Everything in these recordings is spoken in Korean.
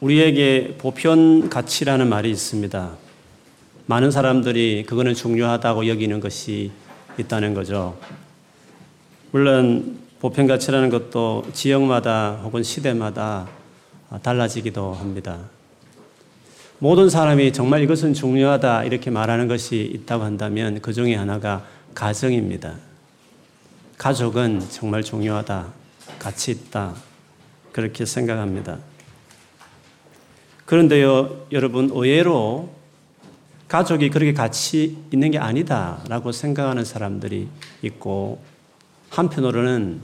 우리에게 보편 가치라는 말이 있습니다. 많은 사람들이 그거는 중요하다고 여기는 것이 있다는 거죠. 물론 보편 가치라는 것도 지역마다 혹은 시대마다 달라지기도 합니다. 모든 사람이 정말 이것은 중요하다 이렇게 말하는 것이 있다고 한다면 그 중에 하나가 가정입니다. 가족은 정말 중요하다, 가치 있다, 그렇게 생각합니다. 그런데요, 여러분, 의외로 가족이 그렇게 가치 있는 게 아니다라고 생각하는 사람들이 있고, 한편으로는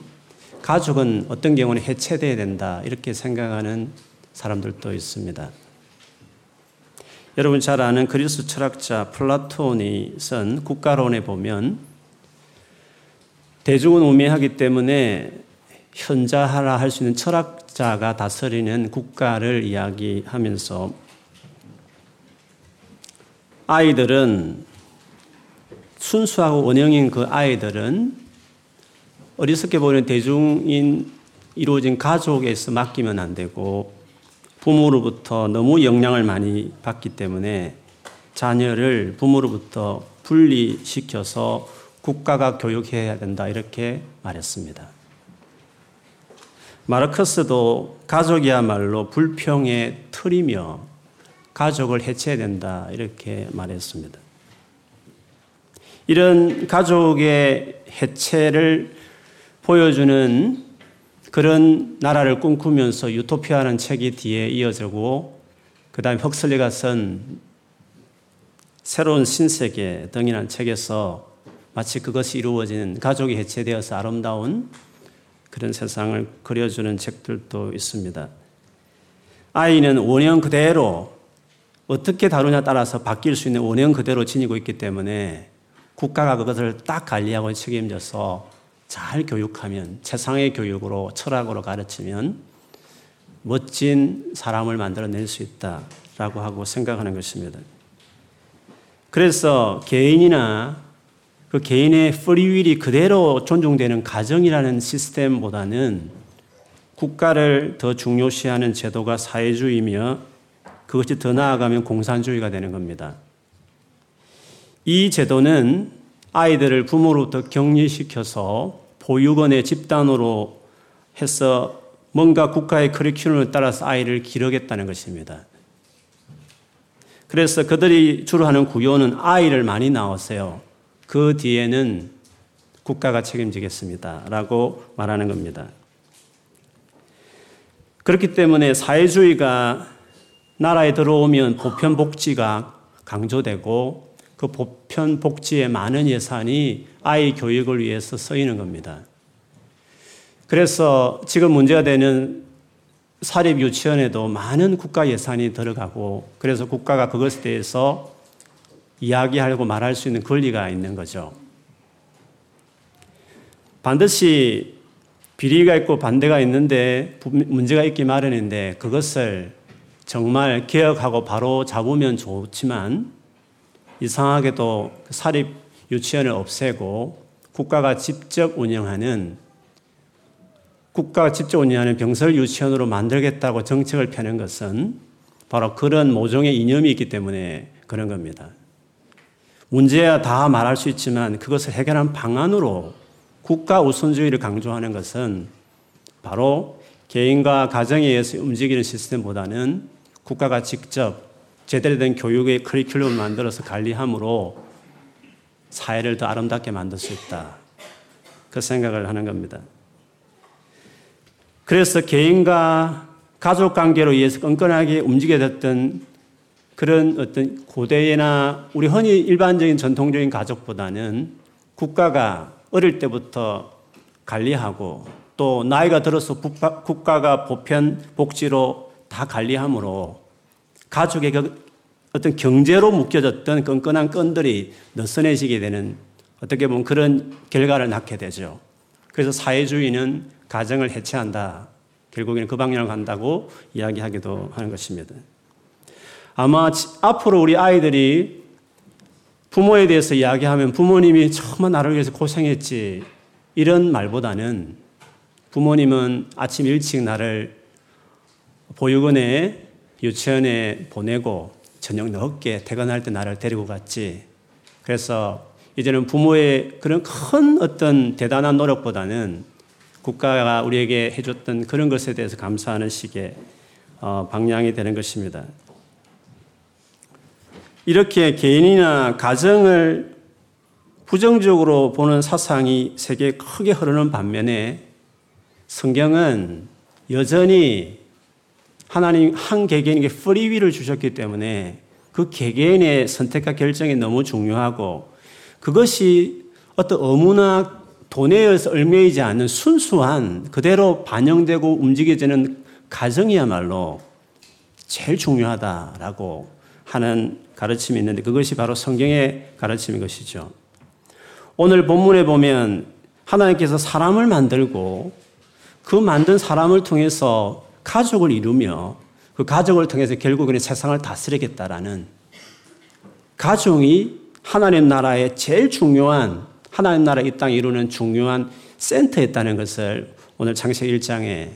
가족은 어떤 경우는 해체돼야 된다, 이렇게 생각하는 사람들도 있습니다. 여러분 잘 아는 그리스 철학자 플라톤이 쓴 국가론에 보면 대중은 우매하기 때문에 현자하라 할 수 있는 철학자가 다스리는 국가를 이야기하면서 아이들은 순수하고 원형인 그 아이들은 어리석게 보이는 대중인 이루어진 가족에서 맡기면 안 되고 부모로부터 너무 영향을 많이 받기 때문에 자녀를 부모로부터 분리시켜서 국가가 교육해야 된다 이렇게 말했습니다. 마르크스도 가족이야말로 불평의 틀이며 가족을 해체해야 된다 이렇게 말했습니다. 이런 가족의 해체를 보여주는 그런 나라를 꿈꾸면서 유토피아라는 책이 뒤에 이어지고 그 다음에 헉슬리가 쓴 새로운 신세계 등이라는 책에서 마치 그것이 이루어진 가족이 해체되어서 아름다운 그런 세상을 그려주는 책들도 있습니다. 아이는 원형 그대로 어떻게 다루냐 따라서 바뀔 수 있는 원형 그대로 지니고 있기 때문에 국가가 그것을 딱 관리하고 책임져서 잘 교육하면 최상의 교육으로 철학으로 가르치면 멋진 사람을 만들어낼 수 있다라고 하고 생각하는 것입니다. 그래서 개인이나 그 개인의 프리윌이 그대로 존중되는 가정이라는 시스템보다는 국가를 더 중요시하는 제도가 사회주의며 그것이 더 나아가면 공산주의가 되는 겁니다. 이 제도는 아이들을 부모로부터 격리시켜서 보육원의 집단으로 해서 뭔가 국가의 커리큘럼을 따라서 아이를 기르겠다는 것입니다. 그래서 그들이 주로 하는 구요는 아이를 많이 낳았어요. 그 뒤에는 국가가 책임지겠습니다. 라고 말하는 겁니다. 그렇기 때문에 사회주의가 나라에 들어오면 보편복지가 강조되고 그 보편 복지에 많은 예산이 아이 교육을 위해서 쓰이는 겁니다. 그래서 지금 문제가 되는 사립 유치원에도 많은 국가 예산이 들어가고 그래서 국가가 그것에 대해서 이야기하고 말할 수 있는 권리가 있는 거죠. 반드시 비리가 있고 반대가 있는데 문제가 있기 마련인데 그것을 정말 개혁하고 바로 잡으면 좋지만 이상하게도 사립 유치원을 없애고 국가가 직접 운영하는 국가가 직접 운영하는 병설 유치원으로 만들겠다고 정책을 펴는 것은 바로 그런 모종의 이념이 있기 때문에 그런 겁니다. 문제야 다 말할 수 있지만 그것을 해결한 방안으로 국가 우선주의를 강조하는 것은 바로 개인과 가정에 의해서 움직이는 시스템보다는 국가가 직접 제대로 된 교육의 커리큘럼을 만들어서 관리함으로 사회를 더 아름답게 만들 수 있다. 그 생각을 하는 겁니다. 그래서 개인과 가족 관계로 의해서 끈끈하게 움직여 졌던 그런 어떤 고대나 우리 흔히 일반적인 전통적인 가족보다는 국가가 어릴 때부터 관리하고 또 나이가 들어서 국가가 보편 복지로 다 관리하므로 가족의 그 어떤 경제로 묶여졌던 끈끈한 끈들이 느슨해지게 되는 어떻게 보면 그런 결과를 낳게 되죠. 그래서 사회주의는 가정을 해체한다. 결국에는 그 방향으로 간다고 이야기하기도 하는 것입니다. 아마 앞으로 우리 아이들이 부모에 대해서 이야기하면 부모님이 정말 나를 위해서 고생했지. 이런 말보다는 부모님은 아침 일찍 나를 보육원에 유치원에 보내고 저녁 늦게 퇴근할 때 나를 데리고 갔지. 그래서 이제는 부모의 그런 큰 어떤 대단한 노력보다는 국가가 우리에게 해줬던 그런 것에 대해서 감사하는 식의 어, 방향이 되는 것입니다. 이렇게 개인이나 가정을 부정적으로 보는 사상이 세계에 크게 흐르는 반면에 성경은 여전히 하나님 한 개개인에게 프리위를 주셨기 때문에 그 개개인의 선택과 결정이 너무 중요하고 그것이 어떤 어무나 돈에 의해서 얽매이지 않는 순수한 그대로 반영되고 움직여지는 가정이야말로 제일 중요하다라고 하는 가르침이 있는데 그것이 바로 성경의 가르침인 것이죠. 오늘 본문에 보면 하나님께서 사람을 만들고 그 만든 사람을 통해서 가족을 이루며 그 가족을 통해서 결국에는 세상을 다스리겠다라는 가정이 하나님 나라의 제일 중요한 하나님 나라 이 땅에 이루는 중요한 센터였다는 것을 오늘 창세기 1장에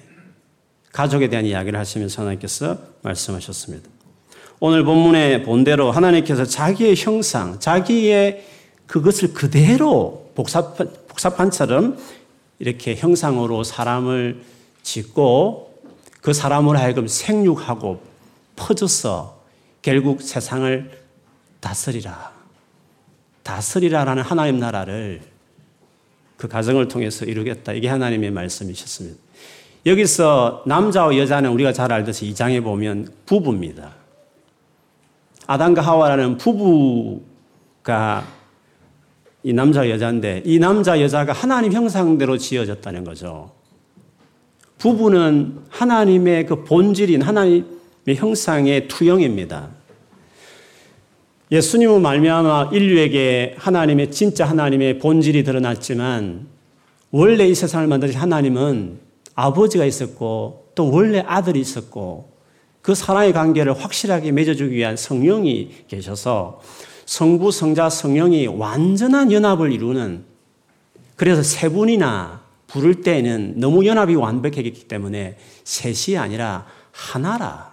가족에 대한 이야기를 하시면서 하나님께서 말씀하셨습니다. 오늘 본문의 본대로 하나님께서 자기의 형상, 자기의 그것을 그대로 복사, 복사판처럼 이렇게 형상으로 사람을 짓고 그 사람을 하여금 생육하고 퍼져서 결국 세상을 다스리라. 다스리라라는 하나님 나라를 그 가정을 통해서 이루겠다. 이게 하나님의 말씀이셨습니다. 여기서 남자와 여자는 우리가 잘 알듯이 이장에 보면 부부입니다. 아담과 하와라는 부부가 이 남자 여자인데 이 남자 여자가 하나님 형상대로 지어졌다는 거죠. 부부는 하나님의 그 본질인 하나님의 형상의 투영입니다. 예수님은 말미암아 인류에게 하나님의 진짜 하나님의 본질이 드러났지만 원래 이 세상을 만드신 하나님은 아버지가 있었고 또 원래 아들이 있었고 그 사랑의 관계를 확실하게 맺어주기 위한 성령이 계셔서 성부, 성자, 성령이 완전한 연합을 이루는 그래서 세 분이나 부를 때는 너무 연합이 완벽했기 때문에 셋이 아니라 하나라.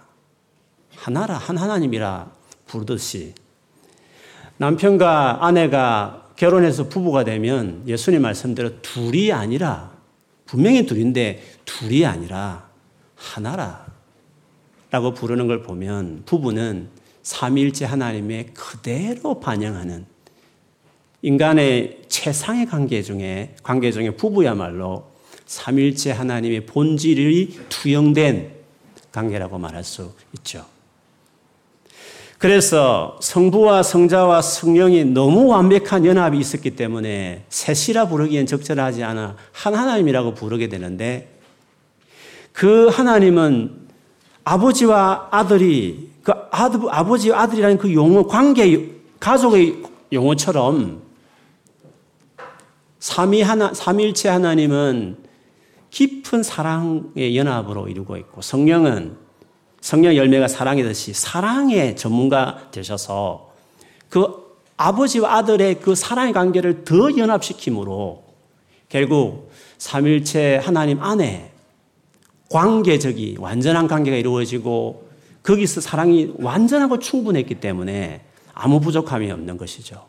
하나라. 한 하나님이라 부르듯이 남편과 아내가 결혼해서 부부가 되면 예수님 말씀대로 둘이 아니라 분명히 둘인데 둘이 아니라 하나라. 라고 부르는 걸 보면 부부는 삼일째 하나님의 그대로 반영하는 인간의 최상의 관계 중에 관계 중에 부부야말로 삼일째 하나님의 본질이 투영된 관계라고 말할 수 있죠. 그래서 성부와 성자와 성령이 너무 완벽한 연합이 있었기 때문에 셋이라 부르기엔 적절하지 않아 한 하나님이라고 부르게 되는데 그 하나님은 아버지와 아들이 그 아버지 아들이라는 그 용어, 관계, 가족의 용어처럼 삼위 하나, 삼일체 하나님은 깊은 사랑의 연합으로 이루고 있고 성령은 성령 열매가 사랑이듯이 사랑의 전문가 되셔서 그 아버지와 아들의 그 사랑의 관계를 더 연합시킴으로 결국 삼일체 하나님 안에 관계적이 완전한 관계가 이루어지고 거기서 사랑이 완전하고 충분했기 때문에 아무 부족함이 없는 것이죠.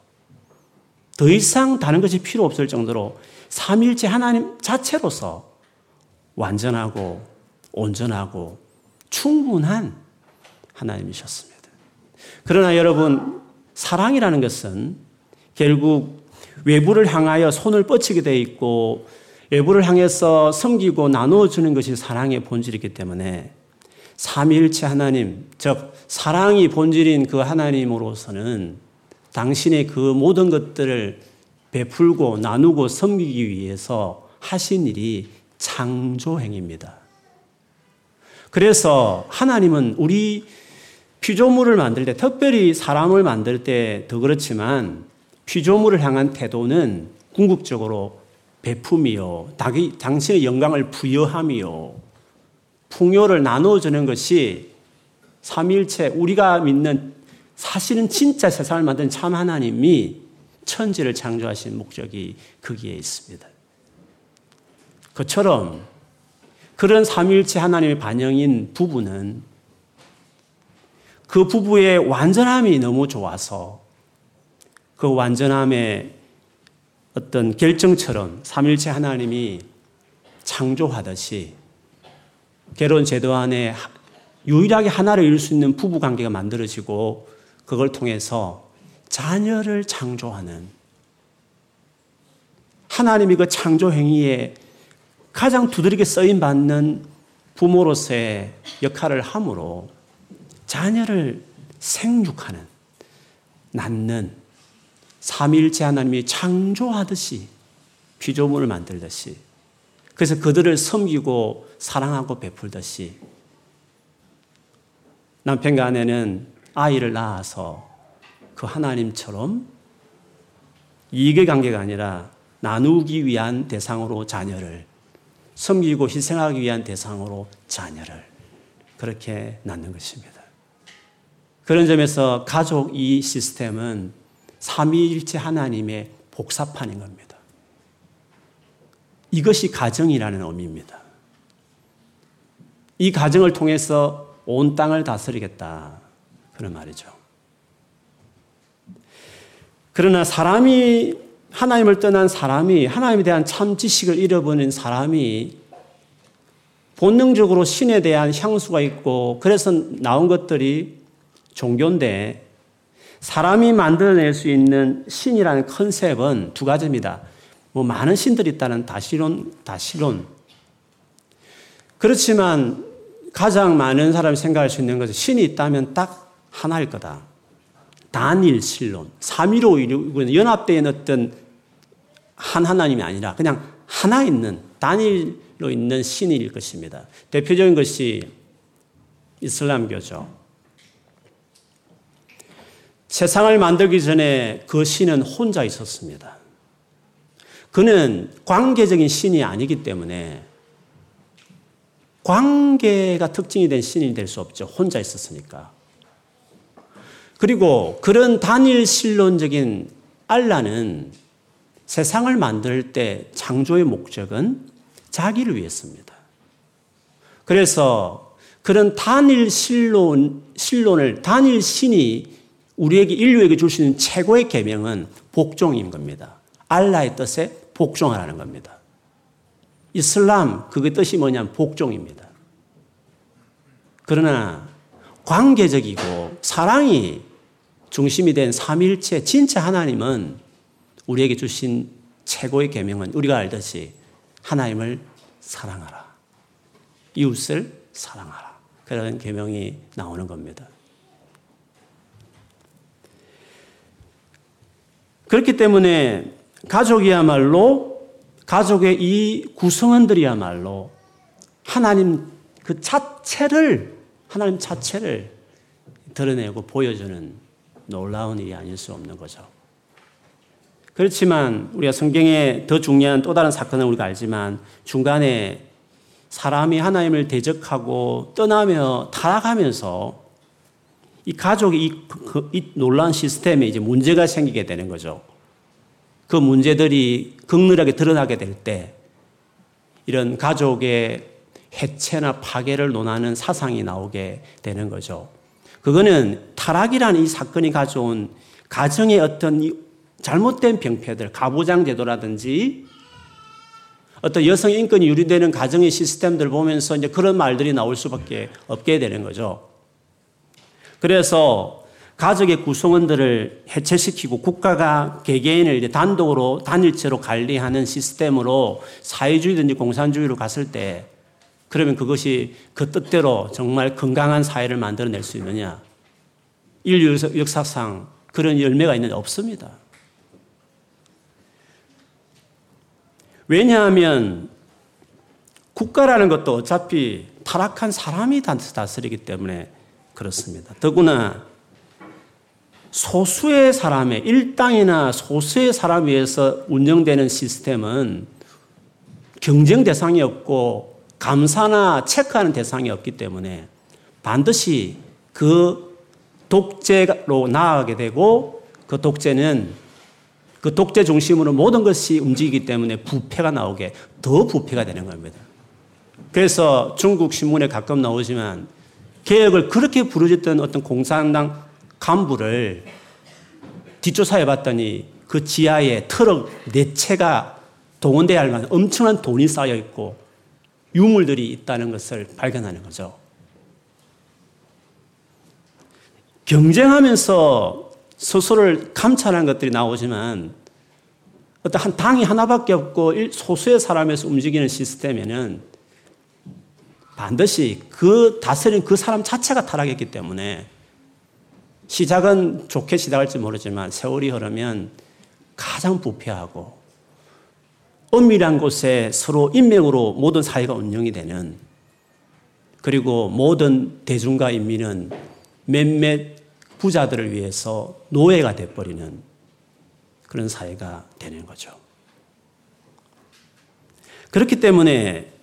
더 이상 다른 것이 필요 없을 정도로 삼일째 하나님 자체로서 완전하고 온전하고 충분한 하나님이셨습니다. 그러나 여러분, 사랑이라는 것은 결국 외부를 향하여 손을 뻗치게 돼 있고 외부를 향해서 섬기고 나누어 주는 것이 사랑의 본질이기 때문에 삼위일체 하나님, 즉 사랑이 본질인 그 하나님으로서는 당신의 그 모든 것들을 베풀고 나누고 섬기기 위해서 하신 일이 창조행입니다. 그래서 하나님은 우리 피조물을 만들 때, 특별히 사람을 만들 때 더 그렇지만 피조물을 향한 태도는 궁극적으로 베품이요. 당신의 영광을 부여함이요. 풍요를 나눠주는 것이 삼일체 우리가 믿는 사실은 진짜 세상을 만든 참 하나님이 천지를 창조하신 목적이 거기에 있습니다. 그처럼 그런 삼일체 하나님의 반영인 부부는 그 부부의 완전함이 너무 좋아서 그 완전함의 어떤 결정처럼 삼일체 하나님이 창조하듯이 결혼 제도 안에 유일하게 하나를 이룰 수 있는 부부 관계가 만들어지고 그걸 통해서 자녀를 창조하는 하나님이 그 창조 행위에 가장 두드리게 쓰임 받는 부모로서의 역할을 함으로 자녀를 생육하는 낳는 삼일째 하나님이 창조하듯이 피조물을 만들듯이 그래서 그들을 섬기고 사랑하고 베풀듯이 남편과 아내는 아이를 낳아서 그 하나님처럼 이익의 관계가 아니라 나누기 위한 대상으로 자녀를 섬기고 희생하기 위한 대상으로 자녀를 그렇게 낳는 것입니다. 그런 점에서 가족 이 시스템은 삼위일체 하나님의 복사판인 겁니다. 이것이 가정이라는 의미입니다. 이 가정을 통해서 온 땅을 다스리겠다. 그런 말이죠. 그러나 사람이 하나님을 떠난 사람이 하나님에 대한 참 지식을 잃어버린 사람이 본능적으로 신에 대한 향수가 있고 그래서 나온 것들이 종교인데 사람이 만들어낼 수 있는 신이라는 컨셉은 두 가지입니다. 뭐 많은 신들이 있다는 다시론, 다시론. 그렇지만 가장 많은 사람이 생각할 수 있는 것은 신이 있다면 딱 하나일 거다. 단일 신론. 3위로 이루고 연합되어 어떤 한 하나님이 아니라 그냥 하나 있는 단일로 있는 신일 것입니다. 대표적인 것이 이슬람교죠. 세상을 만들기 전에 그 신은 혼자 있었습니다. 그는 관계적인 신이 아니기 때문에 관계가 특징이 된 신이 될 수 없죠. 혼자 있었으니까. 그리고 그런 단일 신론적인 알라는 세상을 만들 때 창조의 목적은 자기를 위했습니다. 그래서 그런 단일 신론, 신론을, 단일 신이 우리에게, 인류에게 줄 수 있는 최고의 계명은 복종인 겁니다. 알라의 뜻에 복종하라는 겁니다. 이슬람, 그게 뜻이 뭐냐면 복종입니다. 그러나 관계적이고 사랑이 중심이 된 삼일체 진짜 하나님은 우리에게 주신 최고의 계명은 우리가 알듯이 하나님을 사랑하라. 이웃을 사랑하라. 그런 계명이 나오는 겁니다. 그렇기 때문에 가족이야말로 가족의 이 구성원들이야말로 하나님 그 자체를 하나님 자체를 드러내고 보여주는 놀라운 일이 아닐 수 없는 거죠. 그렇지만 우리가 성경에 더 중요한 또 다른 사건은 우리가 알지만 중간에 사람이 하나님을 대적하고 떠나며 타락하면서 이 가족이 이, 그, 이 놀라운 시스템에 이제 문제가 생기게 되는 거죠. 그 문제들이 극렬하게 드러나게 될 때 이런 가족의 해체나 파괴를 논하는 사상이 나오게 되는 거죠. 그거는 타락이라는 이 사건이 가져온 가정의 어떤 잘못된 병폐들, 가부장 제도라든지 어떤 여성 인권이 유리되는 가정의 시스템들 보면서 이제 그런 말들이 나올 수밖에 없게 되는 거죠. 그래서 가족의 구성원들을 해체시키고 국가가 개개인을 단독으로 단일체로 관리하는 시스템으로 사회주의든지 공산주의로 갔을 때 그러면 그것이 그 뜻대로 정말 건강한 사회를 만들어낼 수 있느냐? 인류 역사상 그런 열매가 있는지 없습니다. 왜냐하면 국가라는 것도 어차피 타락한 사람이 다스리기 때문에 그렇습니다. 더구나 소수의 사람의 일당이나 소수의 사람 위해서 운영되는 시스템은 경쟁 대상이 없고 감사나 체크하는 대상이 없기 때문에 반드시 그 독재로 나아가게 되고 그 독재는 그 독재 중심으로 모든 것이 움직이기 때문에 부패가 나오게 더 부패가 되는 겁니다. 그래서 중국 신문에 가끔 나오지만 개혁을 그렇게 부르짖던 어떤 공산당 간부를 뒷조사해 봤더니 그 지하에 트럭 네 채가 동원돼야 할 만한 엄청난 돈이 쌓여 있고 유물들이 있다는 것을 발견하는 거죠. 경쟁하면서 스스로를 감찰하는 것들이 나오지만 어떤 한 당이 하나밖에 없고 소수의 사람에서 움직이는 시스템에는 반드시 그 다스린 그 사람 자체가 타락했기 때문에 시작은 좋게 시작할지 모르지만 세월이 흐르면 가장 부패하고 엄밀한 곳에 서로 인명으로 모든 사회가 운영이 되는 그리고 모든 대중과 인민은 몇몇 부자들을 위해서 노예가 돼버리는 그런 사회가 되는 거죠. 그렇기 때문에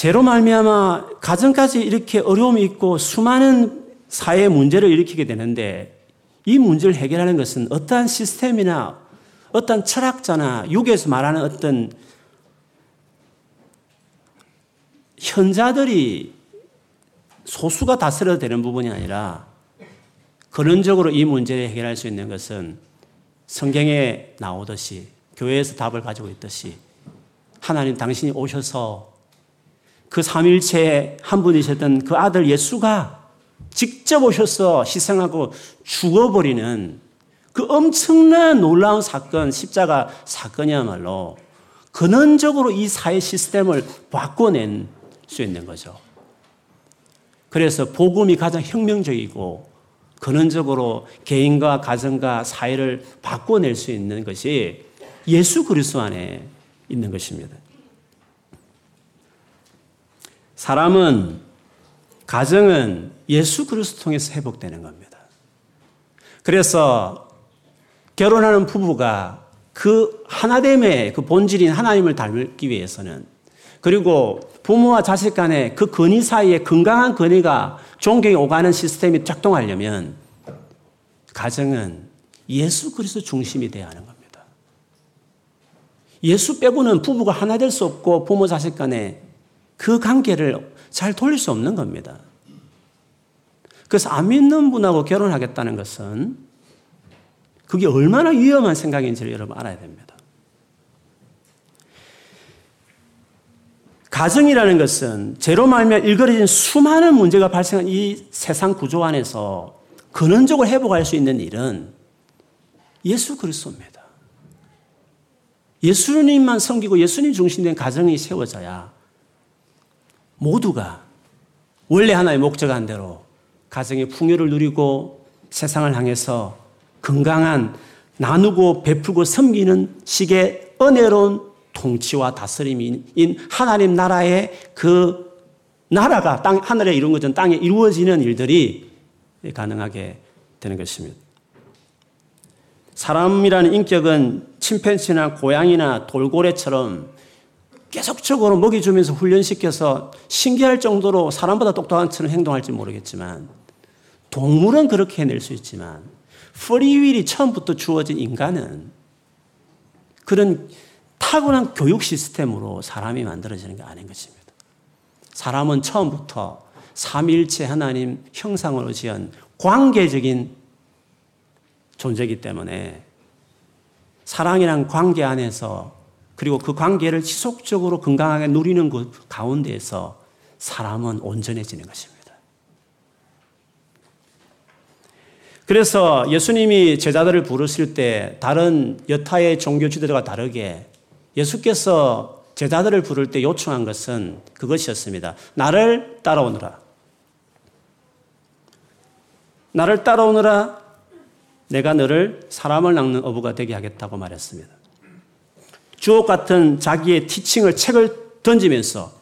제로 말미암아 가정까지 이렇게 어려움이 있고 수많은 사회 문제를 일으키게 되는데 이 문제를 해결하는 것은 어떠한 시스템이나 어떤 철학자나 육에서 말하는 어떤 현자들이 소수가 다스려도 되는 부분이 아니라 근원적으로 이 문제를 해결할 수 있는 것은 성경에 나오듯이 교회에서 답을 가지고 있듯이 하나님 당신이 오셔서 그 삼일체의 한 분이셨던 그 아들 예수가 직접 오셔서 희생하고 죽어버리는 그 엄청난 놀라운 사건, 십자가 사건이야말로 근원적으로 이 사회 시스템을 바꿔낸 수 있는 거죠. 그래서 복음이 가장 혁명적이고 근원적으로 개인과 가정과 사회를 바꿔낼 수 있는 것이 예수 그리스도 안에 있는 것입니다. 사람은 가정은 예수 그리스도 통해서 회복되는 겁니다. 그래서 결혼하는 부부가 그 하나됨의 그 본질인 하나님을 닮기 위해서는 그리고 부모와 자식 간의 그 건의 사이에 건강한 건의가 존경이 오가는 시스템이 작동하려면 가정은 예수 그리스도 중심이 되어야 하는 겁니다. 예수 빼고는 부부가 하나 될 수 없고 부모 자식 간에 그 관계를 잘 돌릴 수 없는 겁니다. 그래서 안 믿는 분하고 결혼하겠다는 것은 그게 얼마나 위험한 생각인지를 여러분 알아야 됩니다. 가정이라는 것은 제로 말며 일그러진 수많은 문제가 발생한 이 세상 구조 안에서 근원적으로 회복할 수 있는 일은 예수 그리스도입니다. 예수님만 섬기고 예수님 중심된 가정이 세워져야 모두가 원래 하나의 목적한 대로 가정의 풍요를 누리고 세상을 향해서 건강한 나누고 베풀고 섬기는 식의 은혜로운 통치와 다스림인 하나님 나라의 그 나라가 땅, 하늘에 이룬 것은 땅에 이루어지는 일들이 가능하게 되는 것입니다. 사람이라는 인격은 침팬지나 고양이나 돌고래처럼 계속적으로 먹이 주면서 훈련시켜서 신기할 정도로 사람보다 똑똑한 처럼 행동할지 모르겠지만 동물은 그렇게 해낼 수 있지만 프리윌이 처음부터 주어진 인간은 그런 타고난 교육 시스템으로 사람이 만들어지는 게 아닌 것입니다. 사람은 처음부터 삼일체 하나님 형상으로 지은 관계적인 존재이기 때문에 사랑이란 관계 안에서 그리고 그 관계를 지속적으로 건강하게 누리는 그 가운데에서 사람은 온전해지는 것입니다. 그래서 예수님이 제자들을 부르실 때 다른 여타의 종교 지도자가 다르게 예수께서 제자들을 부를 때 요청한 것은 그것이었습니다. 나를 따라오너라. 나를 따라오너라. 내가 너를 사람을 낚는 어부가 되게 하겠다고 말했습니다. 주옥 같은 자기의 티칭을 책을 던지면서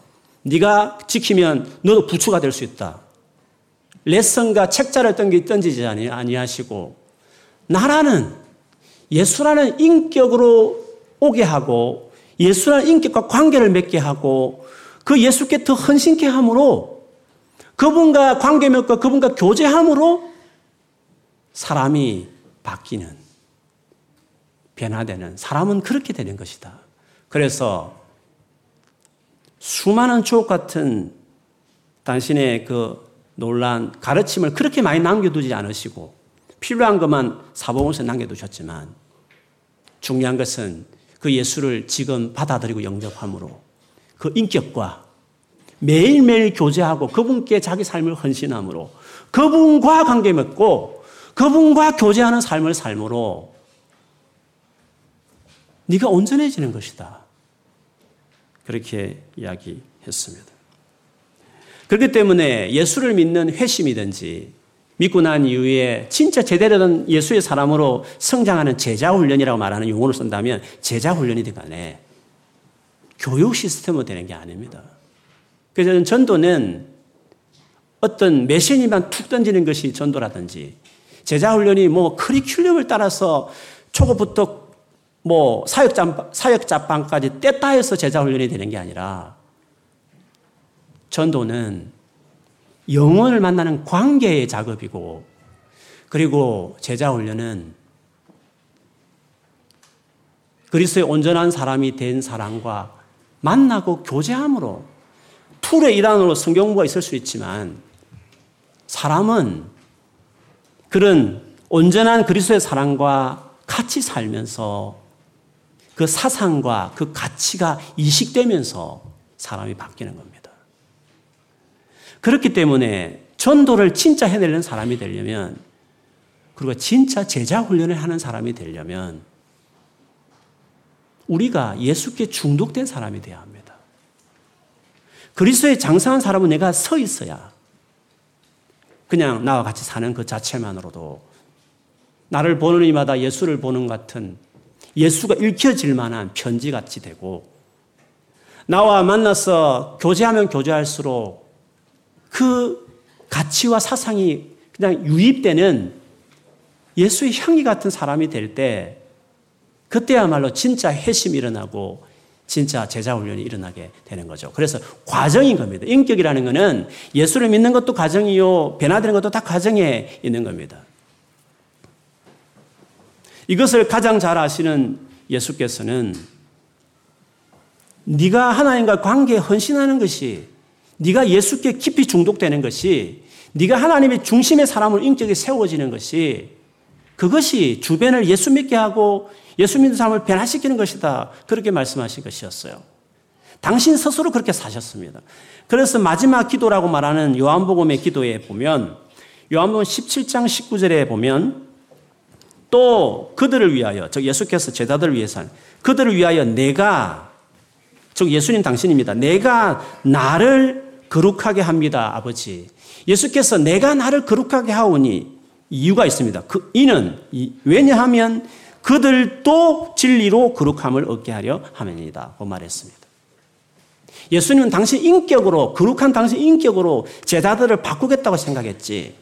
네가 지키면 너도 부추가 될 수 있다. 레슨과 책자를 던지지 아니하시고 나라는 예수라는 인격으로 오게 하고 예수라는 인격과 관계를 맺게 하고 그 예수께 더 헌신케 함으로 그분과 관계 맺고 그분과 교제함으로 사람이 바뀌는 변화되는 사람은 그렇게 되는 것이다. 그래서 수많은 주옥 같은 당신의 그 놀란 가르침을 그렇게 많이 남겨두지 않으시고 필요한 것만 사복음서 남겨두셨지만 중요한 것은 그 예수를 지금 받아들이고 영접함으로 그 인격과 매일매일 교제하고 그분께 자기 삶을 헌신함으로 그분과 관계 맺고 그분과 교제하는 삶을 삶으로 네가 온전해지는 것이다. 그렇게 이야기했습니다. 그렇기 때문에 예수를 믿는 회심이든지 믿고 난 이후에 진짜 제대로 된 예수의 사람으로 성장하는 제자 훈련이라고 말하는 용어를 쓴다면 제자 훈련이든 간에 교육 시스템으로 되는 게 아닙니다. 그래서 전도는 어떤 메시지만 툭 던지는 것이 전도라든지 제자 훈련이 뭐 커리큘럼을 따라서 초급부터 뭐 사역자, 사역자방까지 뗐다 해서 제자 훈련이 되는 게 아니라 전도는 영혼을 만나는 관계의 작업이고 그리고 제자 훈련은 그리스의 온전한 사람이 된 사람과 만나고 교제함으로 툴의 일환으로 성경부가 있을 수 있지만 사람은 그런 온전한 그리스도의 사랑과 같이 살면서 그 사상과 그 가치가 이식되면서 사람이 바뀌는 겁니다. 그렇기 때문에 전도를 진짜 해내는 사람이 되려면 그리고 진짜 제자 훈련을 하는 사람이 되려면 우리가 예수께 중독된 사람이 되어야 합니다. 그리스도에 장성한 사람은 내가 서 있어야 그냥 나와 같이 사는 그 자체만으로도 나를 보는 이마다 예수를 보는 같은 예수가 읽혀질 만한 편지 같이 되고 나와 만나서 교제하면 교제할수록 그 가치와 사상이 그냥 유입되는 예수의 향기 같은 사람이 될 때 그때야말로 진짜 회심이 일어나고 진짜 제자 훈련이 일어나게 되는 거죠. 그래서 과정인 겁니다. 인격이라는 것은 예수를 믿는 것도 과정이요, 변화되는 것도 다 과정에 있는 겁니다. 이것을 가장 잘 아시는 예수께서는 네가 하나님과 관계에 헌신하는 것이 네가 예수께 깊이 중독되는 것이 네가 하나님의 중심의 사람을 인격에 세워지는 것이 그것이 주변을 예수 믿게 하고 예수 믿는 사람을 변화시키는 것이다. 그렇게 말씀하신 것이었어요. 당신 스스로 그렇게 사셨습니다. 그래서 마지막 기도라고 말하는 요한복음의 기도에 보면 요한복음 17장 19절에 보면 또 그들을 위하여 즉 예수께서 제자들을 위해서 그들을 위하여 내가 즉 예수님 당신입니다. 내가 나를 거룩하게 합니다. 아버지. 예수께서 내가 나를 거룩하게 하오니 이유가 있습니다. 그 이는 왜냐하면 그들도 진리로 거룩함을 얻게 하려 함이니다. 그 말했습니다. 예수님은 당신 인격으로 거룩한 당신 인격으로 제자들을 바꾸겠다고 생각했지.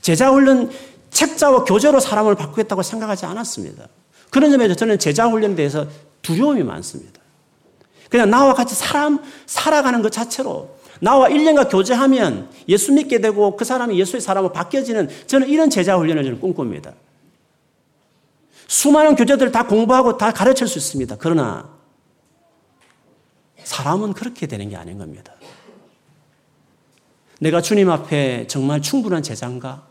제자 훈련 책자와 교재로 사람을 바꾸겠다고 생각하지 않았습니다. 그런 점에서 저는 제자 훈련에 대해서 두려움이 많습니다. 그냥 나와 같이 사람 살아가는 것 자체로 나와 1년간 교제하면 예수 믿게 되고 그 사람이 예수의 사람으로 바뀌어지는 저는 이런 제자 훈련을 저는 꿈꿉니다. 수많은 교재들을 다 공부하고 다 가르칠 수 있습니다. 그러나 사람은 그렇게 되는 게 아닌 겁니다. 내가 주님 앞에 정말 충분한 제자인가?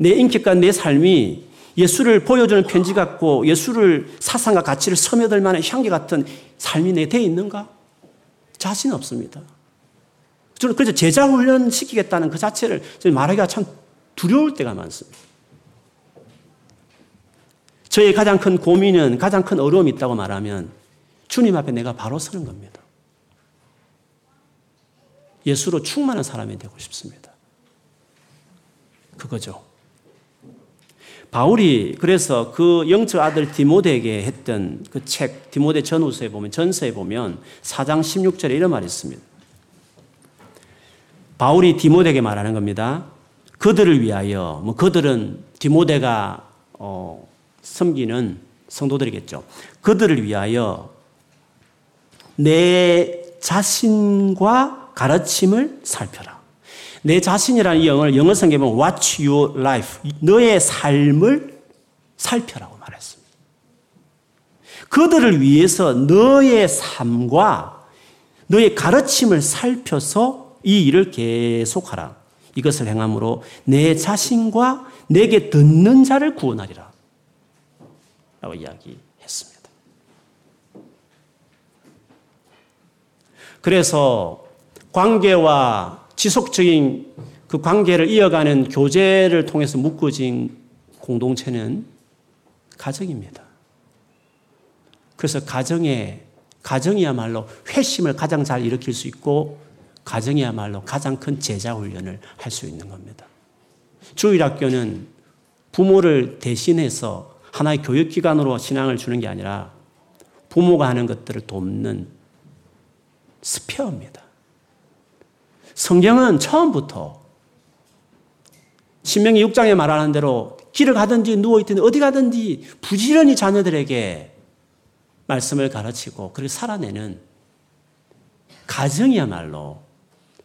내 인격과 내 삶이 예수를 보여주는 편지 같고 예수를 사상과 가치를 스며들 만한 향기 같은 삶이 내 돼 있는가? 자신 없습니다. 저는 그래서 제자 훈련 시키겠다는 그 자체를 말하기가 참 두려울 때가 많습니다. 저의 가장 큰 고민은 가장 큰 어려움이 있다고 말하면 주님 앞에 내가 바로 서는 겁니다. 예수로 충만한 사람이 되고 싶습니다. 그거죠. 바울이 그래서 그 영적 아들 디모데에게 했던 그 책, 디모데 전후서에 보면, 전서에 보면 4장 16절에 이런 말이 있습니다. 바울이 디모데에게 말하는 겁니다. 그들을 위하여, 뭐 그들은 디모데가 어, 섬기는 성도들이겠죠. 그들을 위하여 내 자신과 가르침을 살펴라. 내 자신이라는 이 영어를 영어 성경에 보면 watch your life. 너의 삶을 살펴라고 말했습니다. 그들을 위해서 너의 삶과 너의 가르침을 살펴서 이 일을 계속하라. 이것을 행함으로 내 자신과 내게 듣는 자를 구원하리라. 라고 이야기했습니다. 그래서 관계와 지속적인 그 관계를 이어가는 교제를 통해서 묶어진 공동체는 가정입니다. 그래서 가정에 가정이야말로 회심을 가장 잘 일으킬 수 있고 가정이야말로 가장 큰 제자 훈련을 할 수 있는 겁니다. 주일학교는 부모를 대신해서 하나의 교육기관으로 신앙을 주는 게 아니라 부모가 하는 것들을 돕는 스페어입니다. 성경은 처음부터 신명기 6장에 말하는 대로 길을 가든지 누워있든지 어디 가든지 부지런히 자녀들에게 말씀을 가르치고 그렇게 살아내는 가정이야말로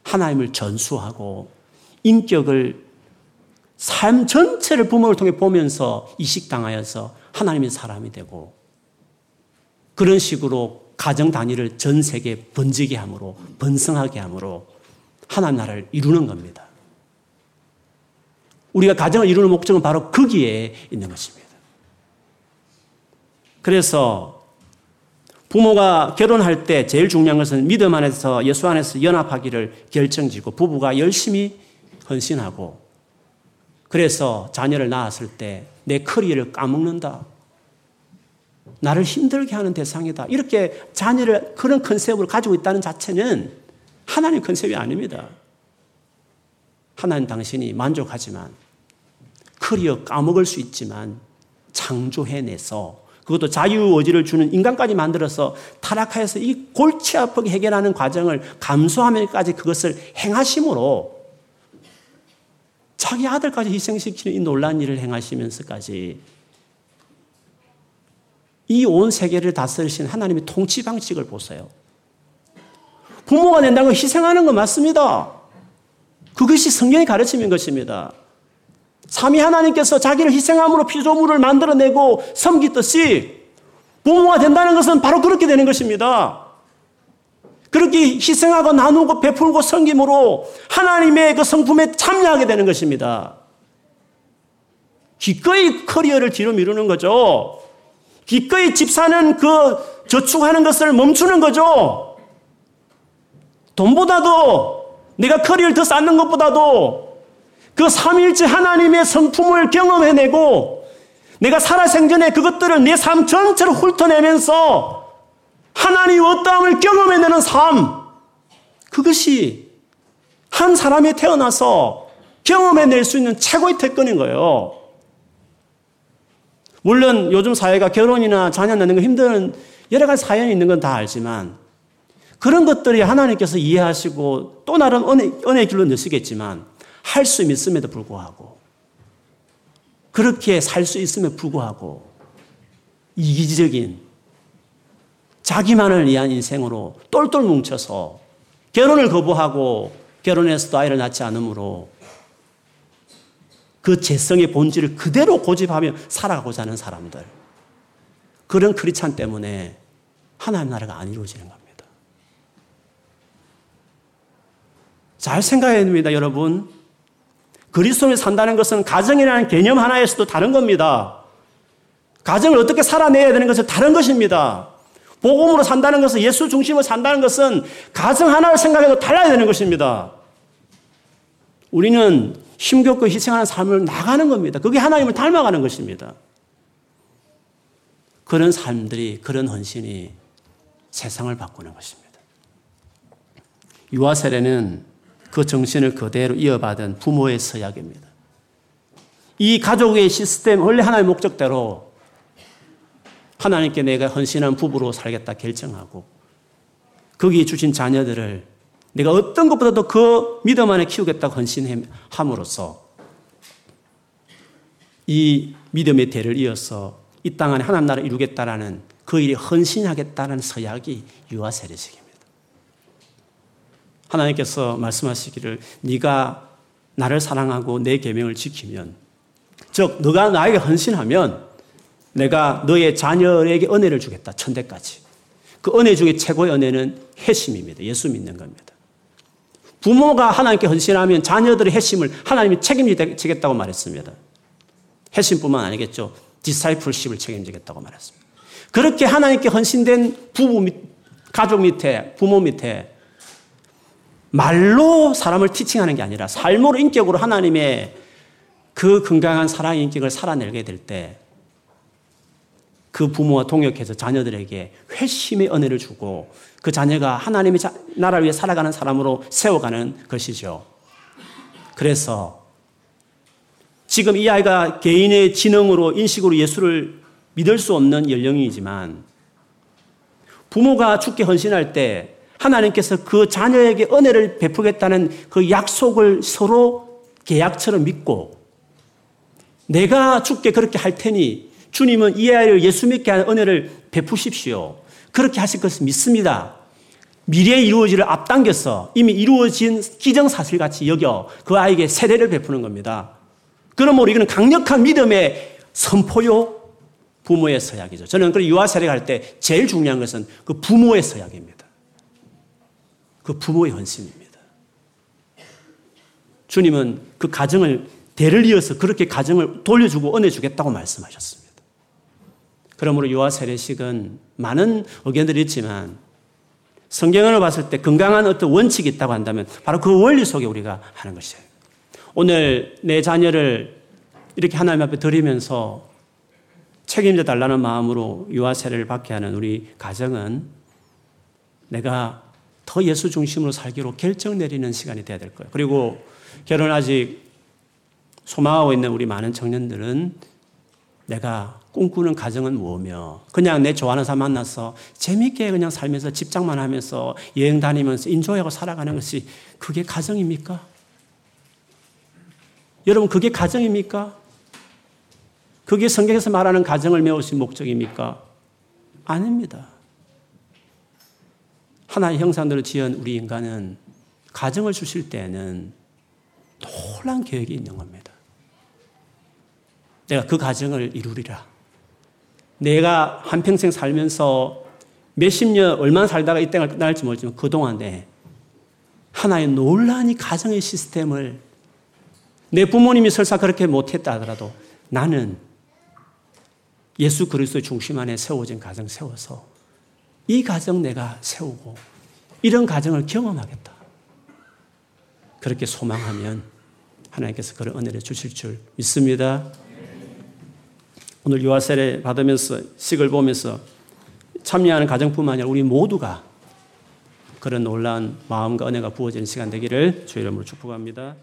하나님을 전수하고 인격을 삶 전체를 부모를 통해 보면서 이식당하여서 하나님의 사람이 되고 그런 식으로 가정 단위를 전 세계에 번지게 함으로 번성하게 함으로 하나님 나라를 이루는 겁니다. 우리가 가정을 이루는 목적은 바로 거기에 있는 것입니다. 그래서 부모가 결혼할 때 제일 중요한 것은 믿음 안에서 예수 안에서 연합하기를 결정지고 부부가 열심히 헌신하고 그래서 자녀를 낳았을 때 내 커리어를 까먹는다. 나를 힘들게 하는 대상이다. 이렇게 자녀를 그런 컨셉으로 가지고 있다는 자체는 하나님 컨셉이 아닙니다. 하나님 당신이 만족하지만 커리어 까먹을 수 있지만 창조해내서 그것도 자유의지를 주는 인간까지 만들어서 타락하여서 이 골치 아프게 해결하는 과정을 감수하면까지 그것을 행하심으로 자기 아들까지 희생시키는 이 놀란 일을 행하시면서까지 이 온 세계를 다스리신 하나님의 통치 방식을 보세요. 부모가 된다는 건 희생하는 거 맞습니다. 그것이 성경의 가르침인 것입니다. 삼위 하나님께서 자기를 희생함으로 피조물을 만들어내고 섬기듯이 부모가 된다는 것은 바로 그렇게 되는 것입니다. 그렇게 희생하고 나누고 베풀고 섬김으로 하나님의 그 성품에 참여하게 되는 것입니다. 기꺼이 커리어를 뒤로 미루는 거죠. 기꺼이 집 사는 그 저축하는 것을 멈추는 거죠. 돈보다도 내가 커리어를 더 쌓는 것보다도 그 삼일째 하나님의 성품을 경험해내고 내가 살아생전에 그것들을 내 삶 전체로 훑어내면서 하나님 어떠함을 경험해내는 삶. 그것이 한 사람이 태어나서 경험해낼 수 있는 최고의 특권인 거예요. 물론 요즘 사회가 결혼이나 자녀 낳는 거 힘든 여러 가지 사연이 있는 건 다 알지만 그런 것들이 하나님께서 이해하시고 또 나름 은혜, 은혜의 길로 넣으시겠지만 할 수 있음에도 불구하고 그렇게 살 수 있음에 불구하고 이기적인 자기만을 위한 인생으로 똘똘 뭉쳐서 결혼을 거부하고 결혼해서도 아이를 낳지 않으므로 그 재성의 본질을 그대로 고집하며 살아가고자 하는 사람들. 그런 크리찬 때문에 하나님 나라가 안 이루어지는 겁니다. 잘 생각해야 됩니다, 여러분. 그리스도를 산다는 것은 가정이라는 개념 하나에서도 다른 겁니다. 가정을 어떻게 살아내야 되는 것은 다른 것입니다. 복음으로 산다는 것은 예수 중심으로 산다는 것은 가정 하나를 생각해도 달라야 되는 것입니다. 우리는 힘겹고 희생하는 삶을 나가는 겁니다. 그게 하나님을 닮아가는 것입니다. 그런 삶들이, 그런 헌신이 세상을 바꾸는 것입니다. 유아 세례는 그 정신을 그대로 이어받은 부모의 서약입니다. 이 가족의 시스템, 원래 하나의 목적대로 하나님께 내가 헌신한 부부로 살겠다 결정하고 거기 주신 자녀들을 내가 어떤 것보다도 그 믿음 안에 키우겠다고 헌신함으로써 이 믿음의 대를 이어서 이 땅 안에 하나님 나라를 이루겠다라는 그 일에 헌신하겠다는 서약이 유아 세례식입니다. 하나님께서 말씀하시기를 네가 나를 사랑하고 내 계명을 지키면 즉 너가 나에게 헌신하면 내가 너의 자녀에게 은혜를 주겠다. 천대까지. 그 은혜 중에 최고의 은혜는 회심입니다. 예수 믿는 겁니다. 부모가 하나님께 헌신하면 자녀들의 핵심을 하나님이 책임지겠다고 말했습니다. 핵심뿐만 아니겠죠. 디사이플십을 책임지겠다고 말했습니다. 그렇게 하나님께 헌신된 부부 밑, 가족 밑에, 부모 밑에 말로 사람을 티칭하는 게 아니라 삶으로 인격으로 하나님의 그 건강한 사랑의 인격을 살아내게 될 때 그 부모와 동역해서 자녀들에게 회심의 은혜를 주고 그 자녀가 하나님의 나라를 위해 살아가는 사람으로 세워가는 것이죠. 그래서 지금 이 아이가 개인의 지능으로 인식으로 예수를 믿을 수 없는 연령이지만 부모가 죽게 헌신할 때 하나님께서 그 자녀에게 은혜를 베푸겠다는 그 약속을 서로 계약처럼 믿고 내가 죽게 그렇게 할 테니 주님은 이 아이를 예수 믿게 하는 은혜를 베푸십시오. 그렇게 하실 것을 믿습니다. 미래에 이루어지를 앞당겨서 이미 이루어진 기정사실 같이 여겨 그 아이에게 세례를 베푸는 겁니다. 그러므로 이거는 강력한 믿음의 선포요 부모의 서약이죠. 저는 그 유아 세례 갈때 제일 중요한 것은 그 부모의 서약입니다. 그 부모의 헌신입니다. 주님은 그 가정을 대를 이어서 그렇게 가정을 돌려주고 은혜 주겠다고 말씀하셨습니다. 그러므로 유아 세례식은 많은 의견들이 있지만 성경을 봤을 때 건강한 어떤 원칙이 있다고 한다면 바로 그 원리 속에 우리가 하는 것이에요. 오늘 내 자녀를 이렇게 하나님 앞에 드리면서 책임져 달라는 마음으로 유아 세례를 받게 하는 우리 가정은 내가 더 예수 중심으로 살기로 결정 내리는 시간이 돼야 될 거예요. 그리고 결혼 아직 소망하고 있는 우리 많은 청년들은 내가 꿈꾸는 가정은 뭐며 그냥 내 좋아하는 사람 만나서 재밌게 그냥 살면서 집장만 하면서 여행 다니면서 인조하고 살아가는 것이 그게 가정입니까? 여러분 그게 가정입니까? 그게 성경에서 말하는 가정을 메우신 목적입니까? 아닙니다. 하나의 형상대로 지은 우리 인간은 가정을 주실 때는 놀란 계획이 있는 겁니다. 내가 그 가정을 이루리라. 내가 한평생 살면서 몇십 년, 얼마나 살다가 이 땅을 끝날지 모르지만 그동안에 하나의 논란이 가정의 시스템을 내 부모님이 설사 그렇게 못했다 하더라도 나는 예수 그리스도의 중심 안에 세워진 가정 세워서 이 가정 내가 세우고 이런 가정을 경험하겠다. 그렇게 소망하면 하나님께서 그런 은혜를 주실 줄 믿습니다. 오늘 유아세례 받으면서 식을 보면서 참여하는 가정뿐만 아니라 우리 모두가 그런 놀라운 마음과 은혜가 부어지는 시간 되기를 주의 이름으로 축복합니다.